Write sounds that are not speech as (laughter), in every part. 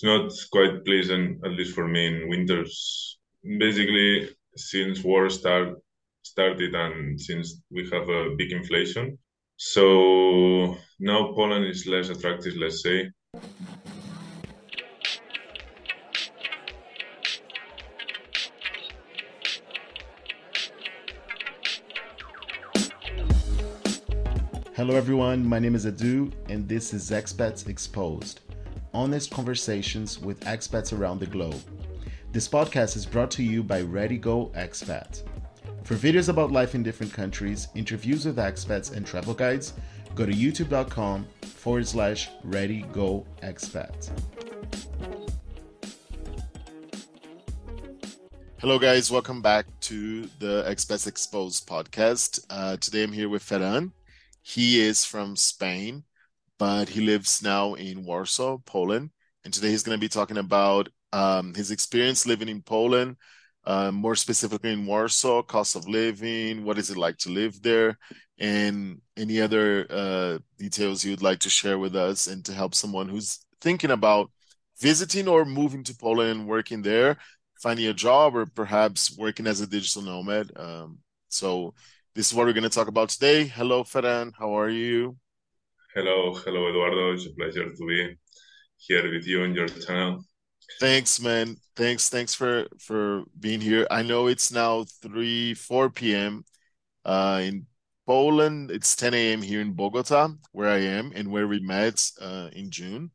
it's not quite pleasant, at least for me in winters. Basically, since war start started and since we have a big inflation, so now Poland is less attractive, let's say. Hello, everyone. My name is Adu, and this is Expats Exposed honest conversations with expats around the globe. This podcast is brought to you by Ready Go Expat. For videos about life in different countries, interviews with expats, and travel guides, go to youtube.com forward slash Ready Go Expat. Hello, guys. Welcome back to the Expats Exposed podcast. Uh, today I'm here with Ferran. He is from Spain, but he lives now in Warsaw, Poland. And today he's going to be talking about um, his experience living in Poland, uh, more specifically in Warsaw, cost of living, what is it like to live there, and any other uh, details you'd like to share with us and to help someone who's thinking about visiting or moving to Poland and working there, finding a job, or perhaps working as a digital nomad. Um, so this is what we're going to talk about today. Hello, Ferran. How are you? Hello, hello, Eduardo. It's a pleasure to be here with you on your channel. Thanks, man. Thanks, thanks for for being here. I know it's now three, four p.m. Uh, in Poland. It's ten a.m. here in Bogota, where I am and where we met uh, in June.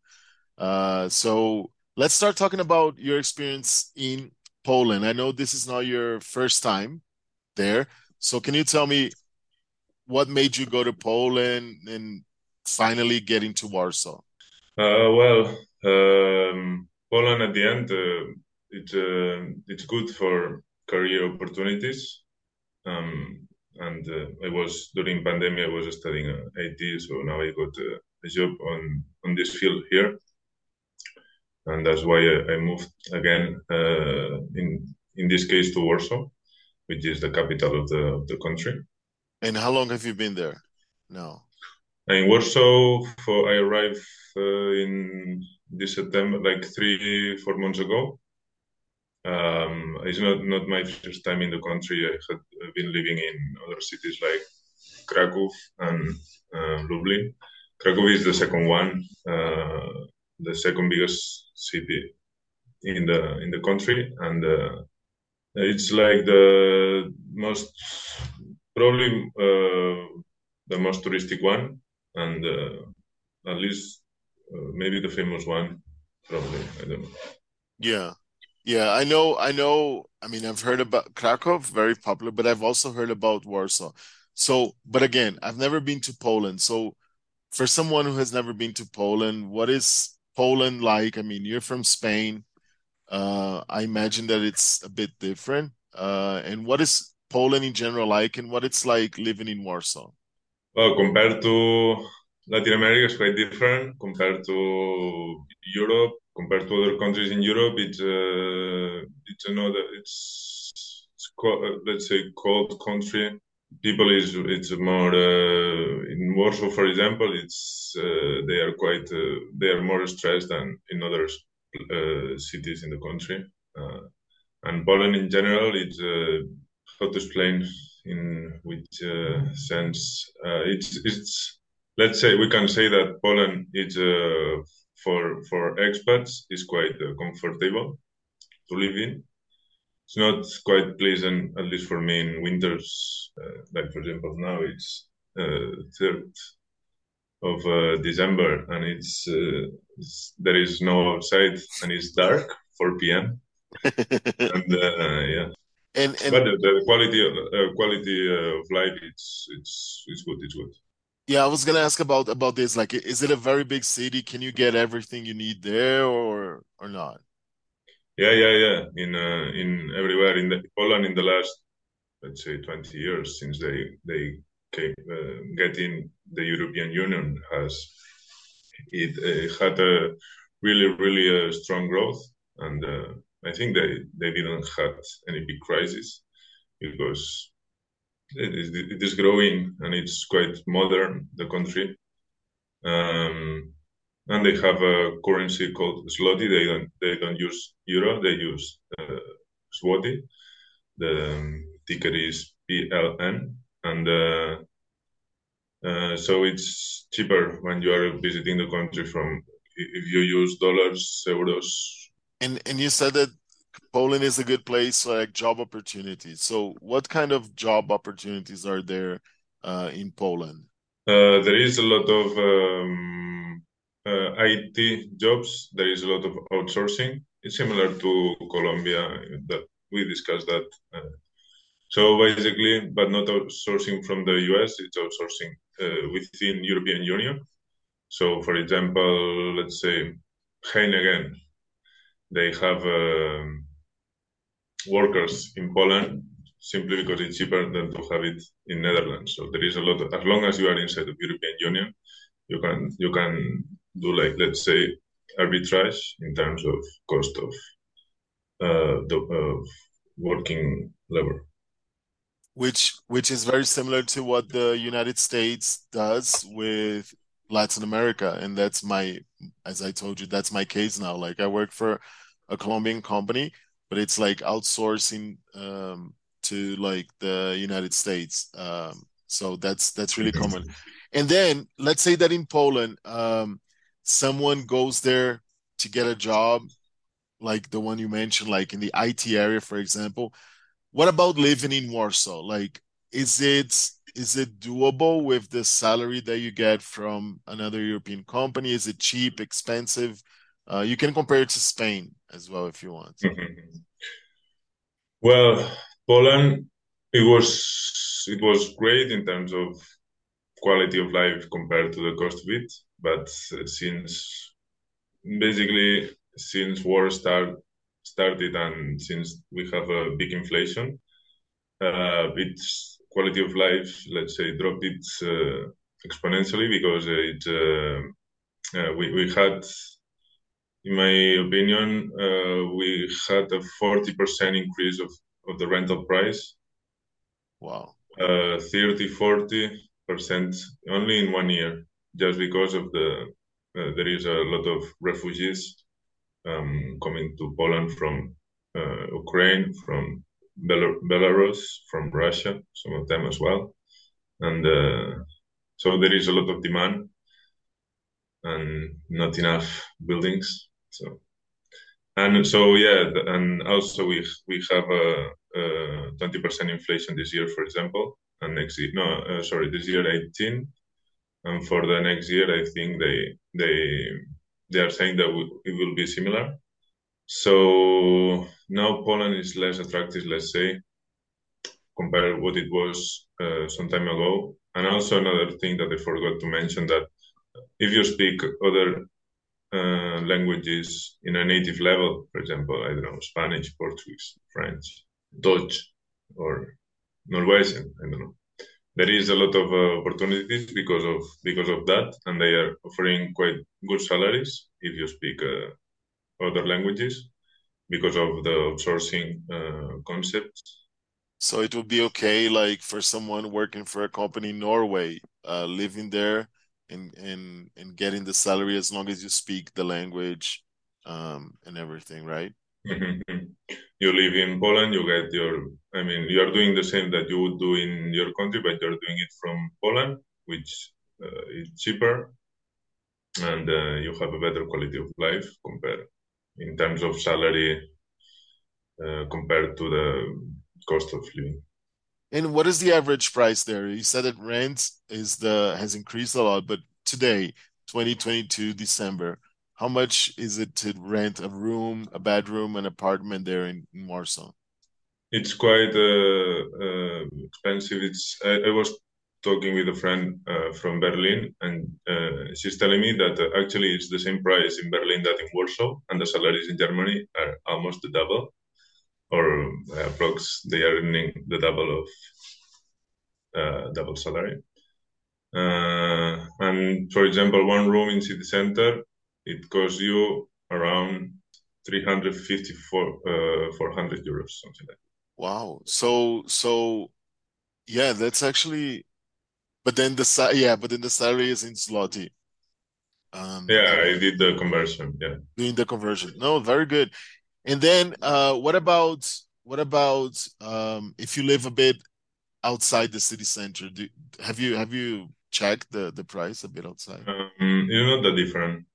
Uh, so let's start talking about your experience in Poland. I know this is not your first time there. So can you tell me what made you go to Poland and finally getting to Warsaw? Uh, well, um, Poland at the end, uh, it's uh, it's good for career opportunities. Um, and uh, I was during pandemic, I was studying IT, so now I got a job on on this field here, and that's why I, I moved again. Uh, in in this case, to Warsaw which is the capital of the, of the country. And how long have you been there now? In Warsaw, for I arrived uh, in this September, like three, four months ago. Um, it's not, not my first time in the country. I had been living in other cities like Krakow and uh, Lublin. Krakow is the second one, uh, the second biggest city in the in the country, and uh, it's like the most probably uh, the most touristic one, and uh, at least uh, maybe the famous one. Probably, I don't know. Yeah, yeah, I know. I know. I mean, I've heard about Krakow, very popular, but I've also heard about Warsaw. So, but again, I've never been to Poland. So, for someone who has never been to Poland, what is Poland like? I mean, you're from Spain. Uh, I imagine that it's a bit different. Uh, and what is Poland in general like, and what it's like living in Warsaw? Well, compared to Latin America, it's quite different. Compared to Europe, compared to other countries in Europe, it's uh, it's another it's, it's uh, let's say cold country. People is it's more uh, in Warsaw, for example. It's uh, they are quite uh, they are more stressed than in other uh, cities in the country. And Poland in general, it's how to explain in which sense it's it's let's say we can say that Poland is for for expats is quite comfortable to live in it's not quite pleasant, at least for me in winters. Uh, like for example, now it's uh, third of uh, December, and it's, uh, it's, there is no outside, and it's dark, 4 p.m. (laughs) and uh, yeah, and, and but the, the quality of uh, quality of life, it's it's it's good. It's good. Yeah, I was gonna ask about about this. Like, is it a very big city? Can you get everything you need there, or or not? Yeah, yeah, yeah. In uh, in everywhere in the, Poland in the last let's say 20 years since they they came, uh, getting the European Union has it uh, had a really really uh, strong growth, and uh, I think they they didn't have any big crisis because it is, it is growing and it's quite modern the country. Um, and they have a currency called zloty. They don't they don't use euro. They use uh, zloty. The um, ticker is PLN, and uh, uh, so it's cheaper when you are visiting the country from if you use dollars, euros. And and you said that Poland is a good place for like job opportunities. So what kind of job opportunities are there uh, in Poland? Uh, there is a lot of um, uh, IT jobs. There is a lot of outsourcing. It's similar to Colombia that we discussed that. Uh, so basically, but not outsourcing from the US. It's outsourcing uh, within European Union. So, for example, let's say Heineken, they have um, workers in Poland simply because it's cheaper than to have it in Netherlands. So there is a lot of, as long as you are inside the European Union, you can you can do like let's say arbitrage in terms of cost of uh, the of working labor. Which which is very similar to what the United States does with Latin America, and that's my as I told you, that's my case now. Like I work for a Colombian company, but it's like outsourcing um, to like the United States. Um, so that's that's really common. And then let's say that in Poland, um, someone goes there to get a job, like the one you mentioned, like in the IT area, for example. What about living in Warsaw? Like, is it is it doable with the salary that you get from another European company? Is it cheap, expensive? Uh, you can compare it to Spain as well if you want. Mm-hmm. Well, Poland, it was it was great in terms of quality of life compared to the cost of it, but since basically since war start started and since we have a big inflation, uh, its quality of life, let's say, dropped it uh, exponentially because it uh, uh we we had in my opinion, uh, we had a 40% increase of, of the rental price. Wow. Uh, 30, 40% only in one year, just because of the, uh, there is a lot of refugees um, coming to Poland from uh, Ukraine, from Bel- Belarus, from Russia, some of them as well. And uh, so there is a lot of demand and not enough buildings so, and so yeah, and also we we have a twenty percent inflation this year, for example, and next year no, uh, sorry, this year eighteen, and for the next year I think they they they are saying that it will be similar. So now Poland is less attractive, let's say, compared what it was uh, some time ago. And also another thing that I forgot to mention that if you speak other uh, languages in a native level, for example, I don't know, Spanish, Portuguese, French, Dutch, or Norwegian, I don't know. There is a lot of uh, opportunities because of because of that, and they are offering quite good salaries if you speak uh, other languages because of the outsourcing uh, concept. So it would be okay, like for someone working for a company in Norway, uh, living there and and and getting the salary as long as you speak the language um, and everything, right? Mm-hmm. You live in Poland, you get your. I mean, you are doing the same that you would do in your country, but you're doing it from Poland, which uh, is cheaper, and uh, you have a better quality of life compared in terms of salary uh, compared to the cost of living. And what is the average price there? You said that rent is the has increased a lot, but today, 2022 December, how much is it to rent a room, a bedroom, an apartment there in, in Warsaw? It's quite uh, uh, expensive. It's I, I, was talking with a friend uh, from Berlin, and uh, she's telling me that uh, actually it's the same price in Berlin that in Warsaw, and the salaries in Germany are almost double or uh, they are earning the double of uh, double salary. Uh, and for example, one room in city center, it costs you around 350 uh, 400 euros, something like that. Wow. So, so yeah, that's actually, but then the, yeah, but then the salary is in zloty. Um, yeah, I did the conversion. Yeah, doing the conversion. No, very good. And then, uh, what about what about um, if you live a bit outside the city center? Do, have you have you checked the the price a bit outside? Um, it's not that different.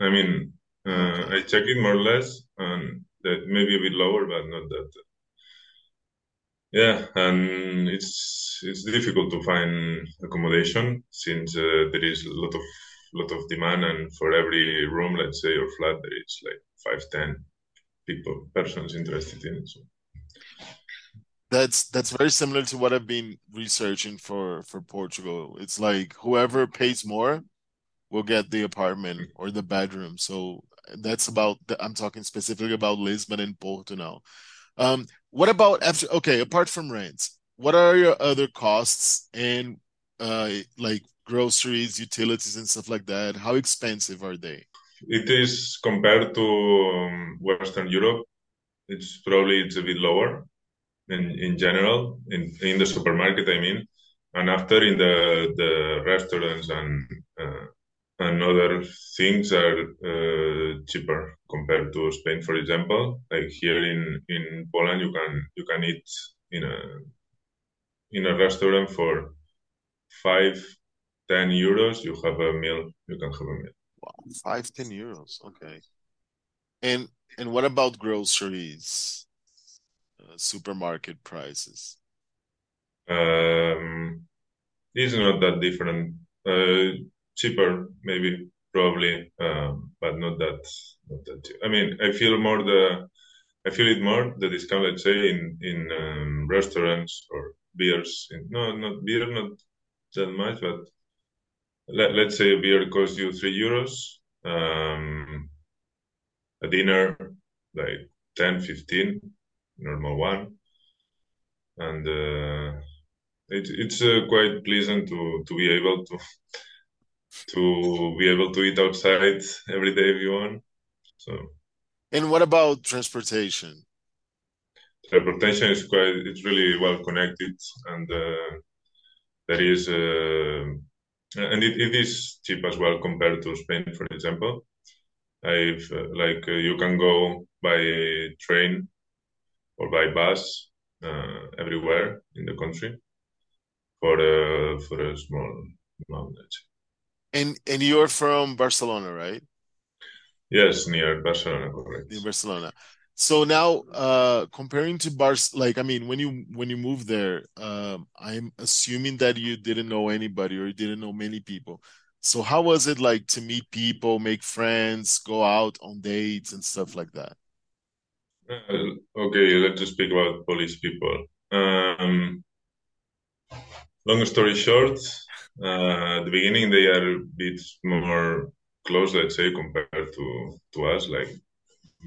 I mean, uh, okay. I check it more or less, and that maybe a bit lower, but not that. Yeah, and it's it's difficult to find accommodation since uh, there is a lot of lot of demand, and for every room, let's say, or flat, there is like five, ten people, persons interested in it. So. That's that's very similar to what I've been researching for for Portugal. It's like whoever pays more will get the apartment mm. or the bedroom. So that's about the, I'm talking specifically about Lisbon and Porto now. Um, what about after? Okay, apart from rents, what are your other costs and uh, like groceries, utilities, and stuff like that? How expensive are they? It is compared to um, Western Europe. It's probably it's a bit lower in in general in in the supermarket. I mean, and after in the the restaurants and uh, and other things are uh, cheaper compared to Spain, for example. Like here in, in Poland, you can you can eat in a in a restaurant for five ten euros. You have a meal. You can have a meal. Wow, five ten euros. Okay. And and what about groceries? Uh, supermarket prices. Um, it's not that different. Uh, cheaper, maybe probably, um, but not that not that. Cheap. I mean, I feel more the I feel it more the discount, let's say, in in um, restaurants or beers. In, no, not beer, not that much, but let, let's say a beer costs you three euros. Um, a dinner like 10, 15, normal one, and uh, it, it's uh, quite pleasant to to be able to (laughs) to be able to eat outside every day if you want. So. And what about transportation? Transportation is quite it's really well connected, and uh, there is uh, and it, it is cheap as well compared to Spain, for example. I've uh, like uh, you can go by train or by bus uh, everywhere in the country for a for a small amount. And and you're from Barcelona, right? Yes, near Barcelona, correct. Near Barcelona. So now, uh, comparing to Bars, like I mean, when you when you moved there, um, I'm assuming that you didn't know anybody or you didn't know many people. So how was it like to meet people, make friends, go out on dates and stuff like that? Uh, okay, let's just speak about Polish people. Um, long story short, uh, at the beginning, they are a bit more close, let's say, compared to, to us, like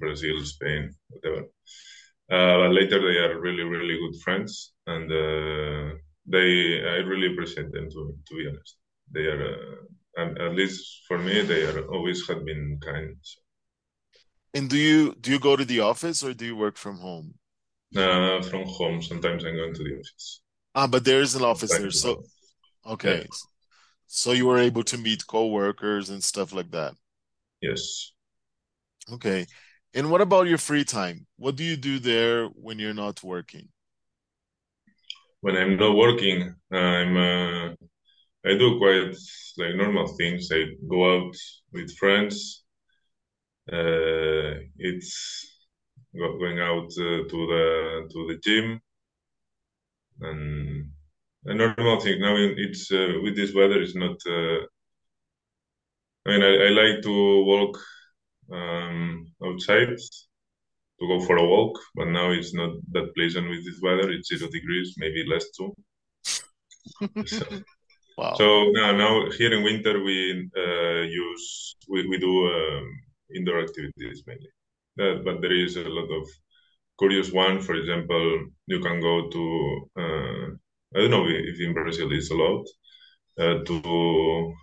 Brazil, Spain, whatever. Uh, but later, they are really, really good friends, and uh, they I really appreciate them. To to be honest, they are, uh, and at least for me, they are always have been kind. And do you do you go to the office or do you work from home? Uh, from home. Sometimes I'm going to the office. Ah, but there is an office there, so Okay. Yeah. So you were able to meet coworkers and stuff like that. Yes. Okay. And what about your free time? What do you do there when you're not working? When I'm not working, I'm uh, I do quite like normal things. I go out with friends. Uh, it's going out uh, to the to the gym and a normal thing. Now it's uh, with this weather, it's not. Uh, I mean, I, I, like to walk um, outside to go for a walk, but now it's not that pleasant with this weather. It's zero degrees, maybe less too. so, (laughs) wow. So now, now here in winter we uh, use we, we do um, indoor activities mainly. That, but there is a lot of curious one. For example, you can go to uh, I don't know if in Brazil it's allowed uh, to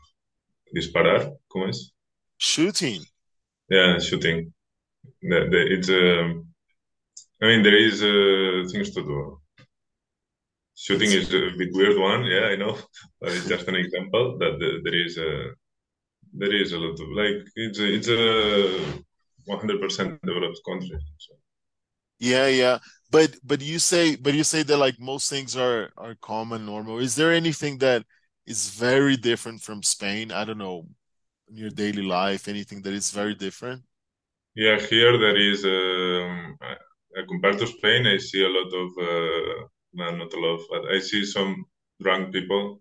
disparar, ¿cómo es? Shooting. Yeah, shooting. The, the, it's um, I mean, there is uh, things to do. Shooting is a bit weird one, yeah, I know, (laughs) but it's just an example that the, there is a there is a lot of like it's a, it's a 100% developed country. So. Yeah, yeah. But but you say but you say that like most things are are common, normal. Is there anything that is very different from Spain? I don't know, in your daily life, anything that is very different? Yeah, here there is um, uh, compared to Spain, I see a lot of uh, not a lot, but I see some drunk people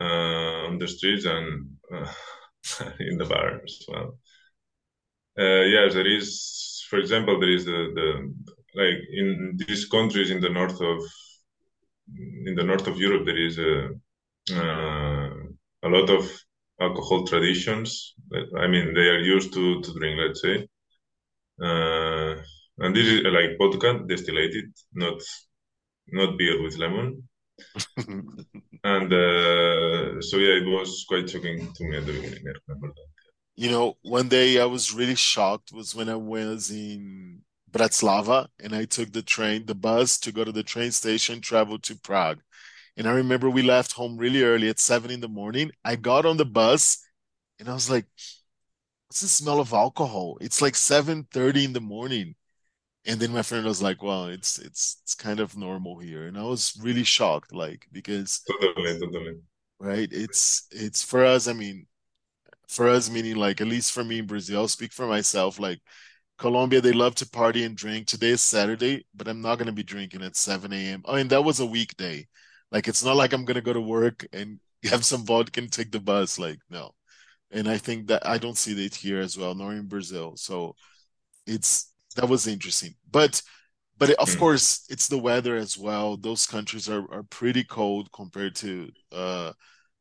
uh, on the streets and uh, (laughs) in the bar as well. Uh, yes, there is. For example, there is the, the like in these countries in the north of in the north of Europe, there is a uh, a lot of alcohol traditions. I mean, they are used to to drink, let's say, uh, and this is like vodka distillated, not not beer with lemon. (laughs) and uh, so yeah, it was quite shocking to me at the beginning. I remember that. You know, one day I was really shocked was when I was in Bratislava and I took the train, the bus to go to the train station, travel to Prague. And I remember we left home really early at seven in the morning. I got on the bus and I was like, what's the smell of alcohol? It's like 7:30 in the morning. And then my friend was like, well, it's it's it's kind of normal here. And I was really shocked, like, because totally, totally. right, it's it's for us, I mean, for us meaning like at least for me in Brazil, I'll speak for myself, like Colombia, they love to party and drink. Today is Saturday, but I'm not gonna be drinking at 7 a.m. I oh, mean, that was a weekday. Like it's not like I'm gonna go to work and (laughs) have some vodka and take the bus. Like, no. And I think that I don't see that here as well, nor in Brazil. So it's that was interesting. But but of Mm. course it's the weather as well. Those countries are, are pretty cold compared to uh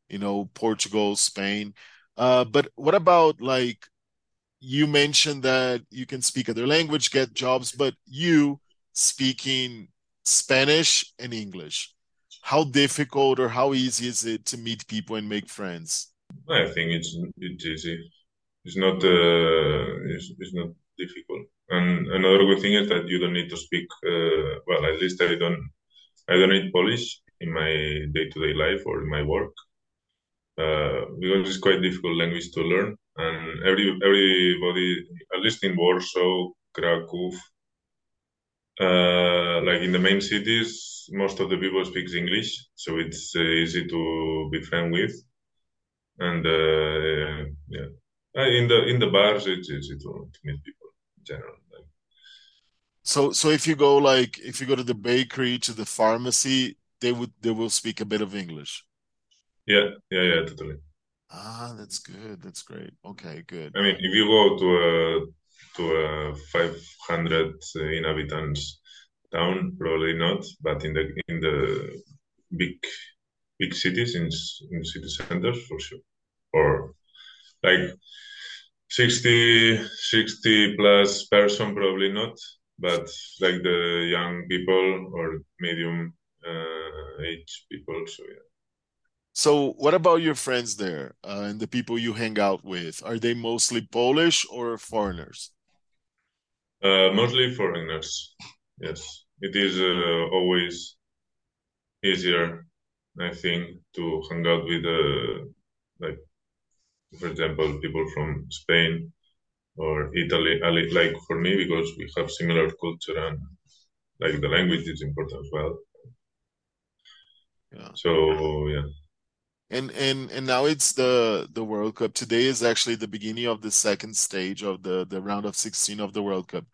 you know Portugal, Spain. Uh but what about like you mentioned that you can speak other language, get jobs, but you speaking Spanish and English, how difficult or how easy is it to meet people and make friends? I think it's it's easy. It's not uh, it's, it's not difficult. And another good thing is that you don't need to speak. Uh, well, at least I don't. I don't need Polish in my day-to-day life or in my work uh, because it's quite difficult language to learn. And every everybody, at least in Warsaw, Krakow, uh, like in the main cities, most of the people speaks English, so it's uh, easy to be friend with. And uh, yeah, Uh, in the in the bars, it's easy to, to meet people in general. Like, So so if you go like if you go to the bakery to the pharmacy, they would they will speak a bit of English. yeah, yeah, yeah, totally. Ah, that's good. That's great. Okay, good. I mean, if you go to a to a 500 inhabitants town, probably not, but in the in the big big cities in in city centers for sure, or like 60 60 plus person probably not, but like the young people or medium uh, age people. So yeah. So what about your friends there, uh, and the people you hang out with? Are they mostly Polish or foreigners? Uh, mostly foreigners. Yes, it is uh, always easier, I think, to hang out with, uh, like, for example, people from Spain or Italy. Like for me, because we have similar culture and like the language is important as well. Yeah. So yeah, And and and now it's the the World Cup. Today is actually the beginning of the second stage of the the round of 16 of the World Cup.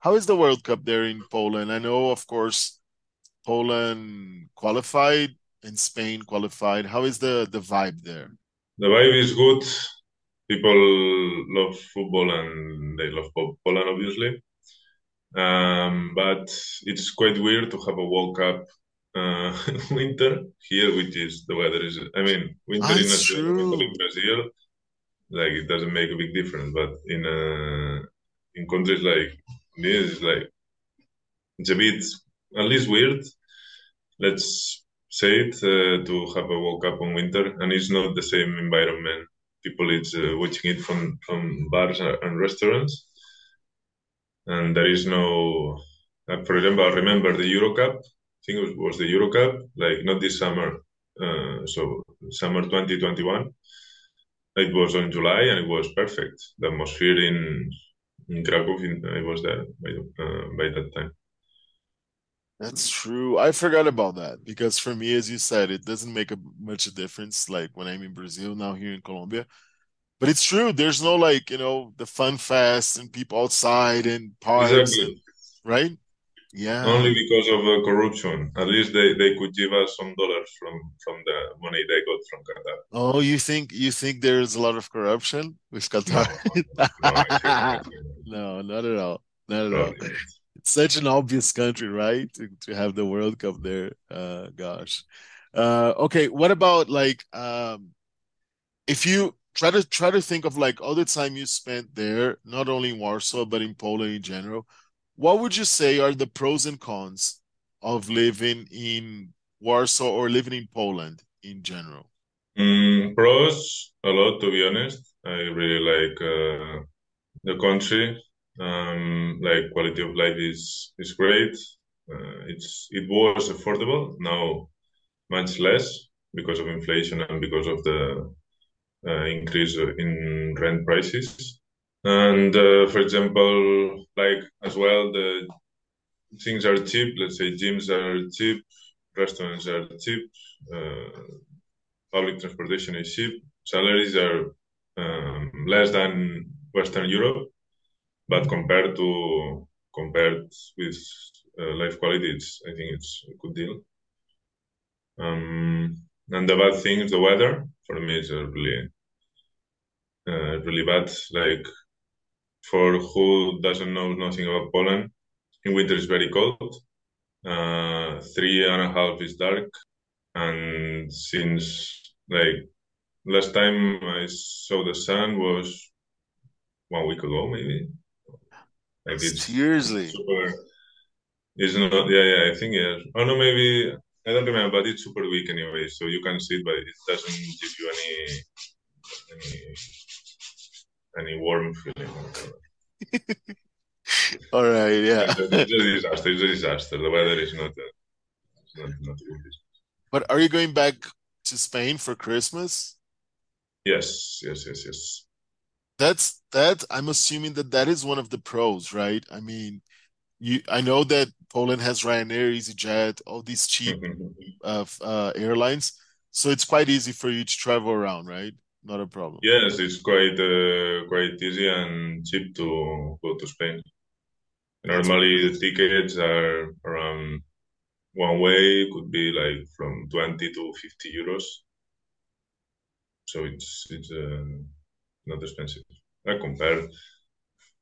How is the World Cup there in Poland? I know, of course, Poland qualified and Spain qualified. How is the the vibe there? the vibe is good. People love football and they love Poland, obviously. Um, but it's quite weird to have a World Cup uh, (laughs) winter here, which is the weather is. I mean, winter Ah, in, Australia, in. Brazil, like it doesn't make a big difference. But in uh, in countries like this, it's like it's a bit at least weird. Let's say it uh, to have a World Cup on winter, and it's not the same environment. People is uh, watching it from from bars and restaurants and there is no like for example i remember the euro cup think it was, was the euro cup like not this summer uh, so summer 2021 it was on July and it was perfect. The atmosphere in in Krakow, I was there by, uh, by that time. That's true. I forgot about that because for me, as you said, it doesn't make a much a difference. Like when I'm in Brazil now, here in Colombia, but it's true. There's no like you know the fun fest and people outside and parties, exactly. and, right? Yeah. Only because of uh, corruption. At least they, they could give us some dollars from from the money they got from Qatar. Oh, you think you think there's a lot of corruption with Qatar? No, (laughs) no, not at all. Not at all. It's such an obvious country, right? To, to have the World Cup there. Uh, gosh. Uh, okay. What about like um, if you try to try to think of like all the time you spent there, not only in Warsaw but in Poland in general what would you say are the pros and cons of living in Warsaw or living in Poland in general? Mm, pros, a lot to be honest. I really like uh, the country. Um, like quality of life is is great. Uh, it's it was affordable. Now much less because of inflation and because of the uh, increase in rent prices. And uh, for example, like as well, the things are cheap. Let's say gyms are cheap, restaurants are cheap, uh, public transportation is cheap, salaries are um, less than Western Europe, but compared to compared with uh, life quality, it's I think it's a good deal. Um, and the bad thing is the weather. For me, it's really uh, really bad. Like for who doesn't know nothing about Poland, in winter it's very cold. Uh, three and a half is dark, and since like last time I saw the sun was one week ago, maybe. Like it's seriously. Super, it's not. Yeah, yeah. I think yeah. Oh no, maybe I don't remember, but it's super weak anyway. So you can see it, but it doesn't give you any any any warm feeling. (laughs) All right, yeah. it's, a, disaster. It's a disaster. The weather is not, uh, not, not good. But are you going back to Spain for Christmas? Yes, yes, yes, yes. That's that. I'm assuming that that is one of the pros, right? I mean, you. I know that Poland has Ryanair, EasyJet, all these cheap uh, uh, airlines, so it's quite easy for you to travel around, right? Not a problem. Yes, it's quite uh, quite easy and cheap to go to Spain. Normally, the tickets are around one way could be like from twenty to fifty euros. So it's it's uh, not expensive. I compare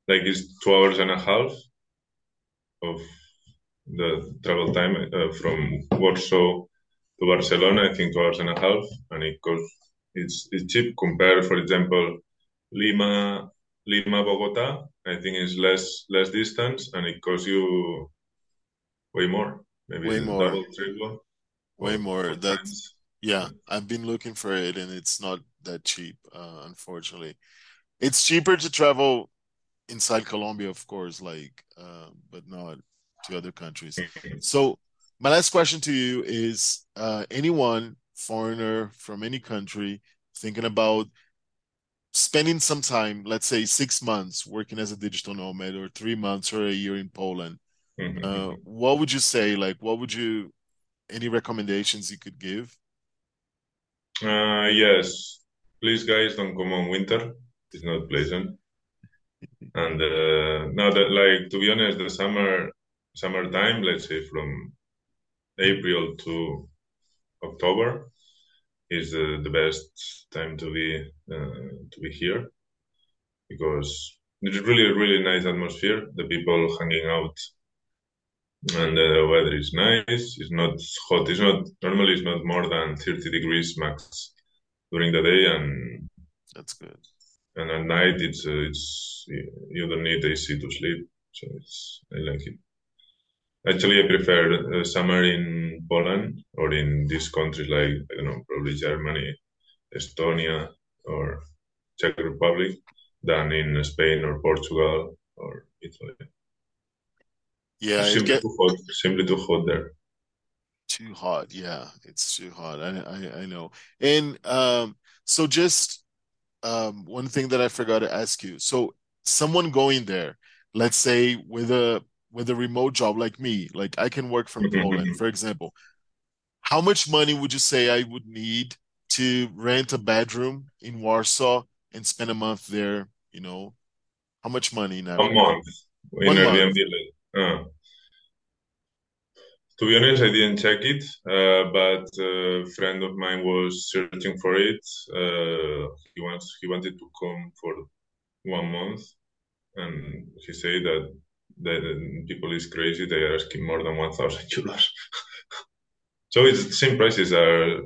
like it's two hours and a half of the travel time uh, from Warsaw to Barcelona. I think two hours and a half, and it costs it's, it's cheap compared, for example, Lima, Lima, Bogota. I think it's less less distance and it costs you way more, maybe way more. double, triple. Way more. That's yeah. I've been looking for it and it's not that cheap, uh, unfortunately. It's cheaper to travel inside Colombia, of course, like, uh, but not to other countries. (laughs) so my last question to you is: uh, anyone foreigner from any country thinking about spending some time, let's say six months working as a digital nomad or three months or a year in Poland, mm-hmm. uh, what would you say? Like, what would you, any recommendations you could give? Uh, yes. Please, guys, don't come on winter. It's not pleasant. and uh, now that, like, to be honest, the summer, summertime, let's say from April to October is the, the best time to be uh, to be here because it's really really nice atmosphere. The people hanging out and the weather is nice. It's not hot. It's not normally. It's not more than thirty degrees max during the day, and that's good. And at night, it's uh, it's you don't need AC to sleep, so it's I like it. Actually, I prefer uh, summer in Poland or in these countries like I don't know, probably Germany, Estonia, or Czech Republic than in Spain or Portugal or Italy. Yeah, it's simply, get... too hot, simply too hot there. Too hot, yeah, it's too hot. I I, I know. And um, so just um, one thing that I forgot to ask you. So someone going there, let's say with a with a remote job like me, like I can work from Poland, for example. How much money would you say I would need to rent a bedroom in Warsaw and spend a month there? You know, how much money now? A month in One month. Uh. To be honest, I didn't check it, uh, but a friend of mine was searching for it. Uh, he wants he wanted to come for one month, and he said that that people is crazy. They are asking more than one thousand euros. (laughs) so it's the same prices are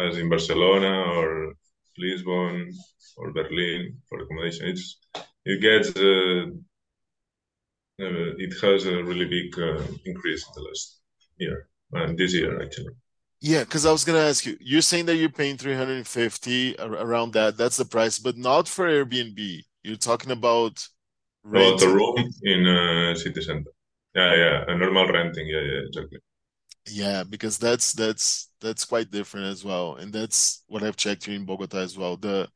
as in Barcelona or Lisbon or Berlin for accommodation. It's it gets uh, uh, it has a really big uh, increase in the last year and this year actually. Yeah, because I was gonna ask you, you're saying that you're paying 350 around that. That's the price, but not for Airbnb. You're talking about About the room in uh, city center. Yeah, yeah, a normal renting. Yeah, yeah, exactly. Yeah, because that's that's that's quite different as well, and that's what I've checked here in Bogota as well. The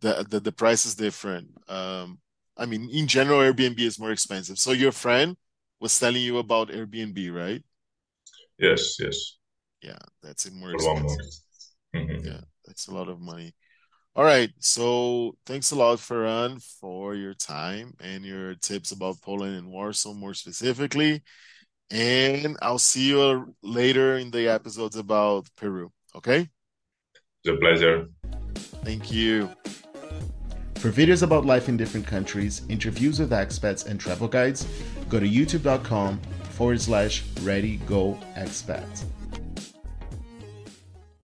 the the, the price is different. Um, I mean, in general, Airbnb is more expensive. So your friend was telling you about Airbnb, right? Yes, yes, Yeah, that's more for expensive. month. Mhm. Yeah, that's a lot of money. All right, so thanks a lot, Ferran, for your time and your tips about Poland and Warsaw more specifically. And I'll see you later in the episodes about Peru. Okay? It's a pleasure. Thank you. For videos about life in different countries, interviews with expats, and travel guides, go to youtube.com forward slash ready go expat.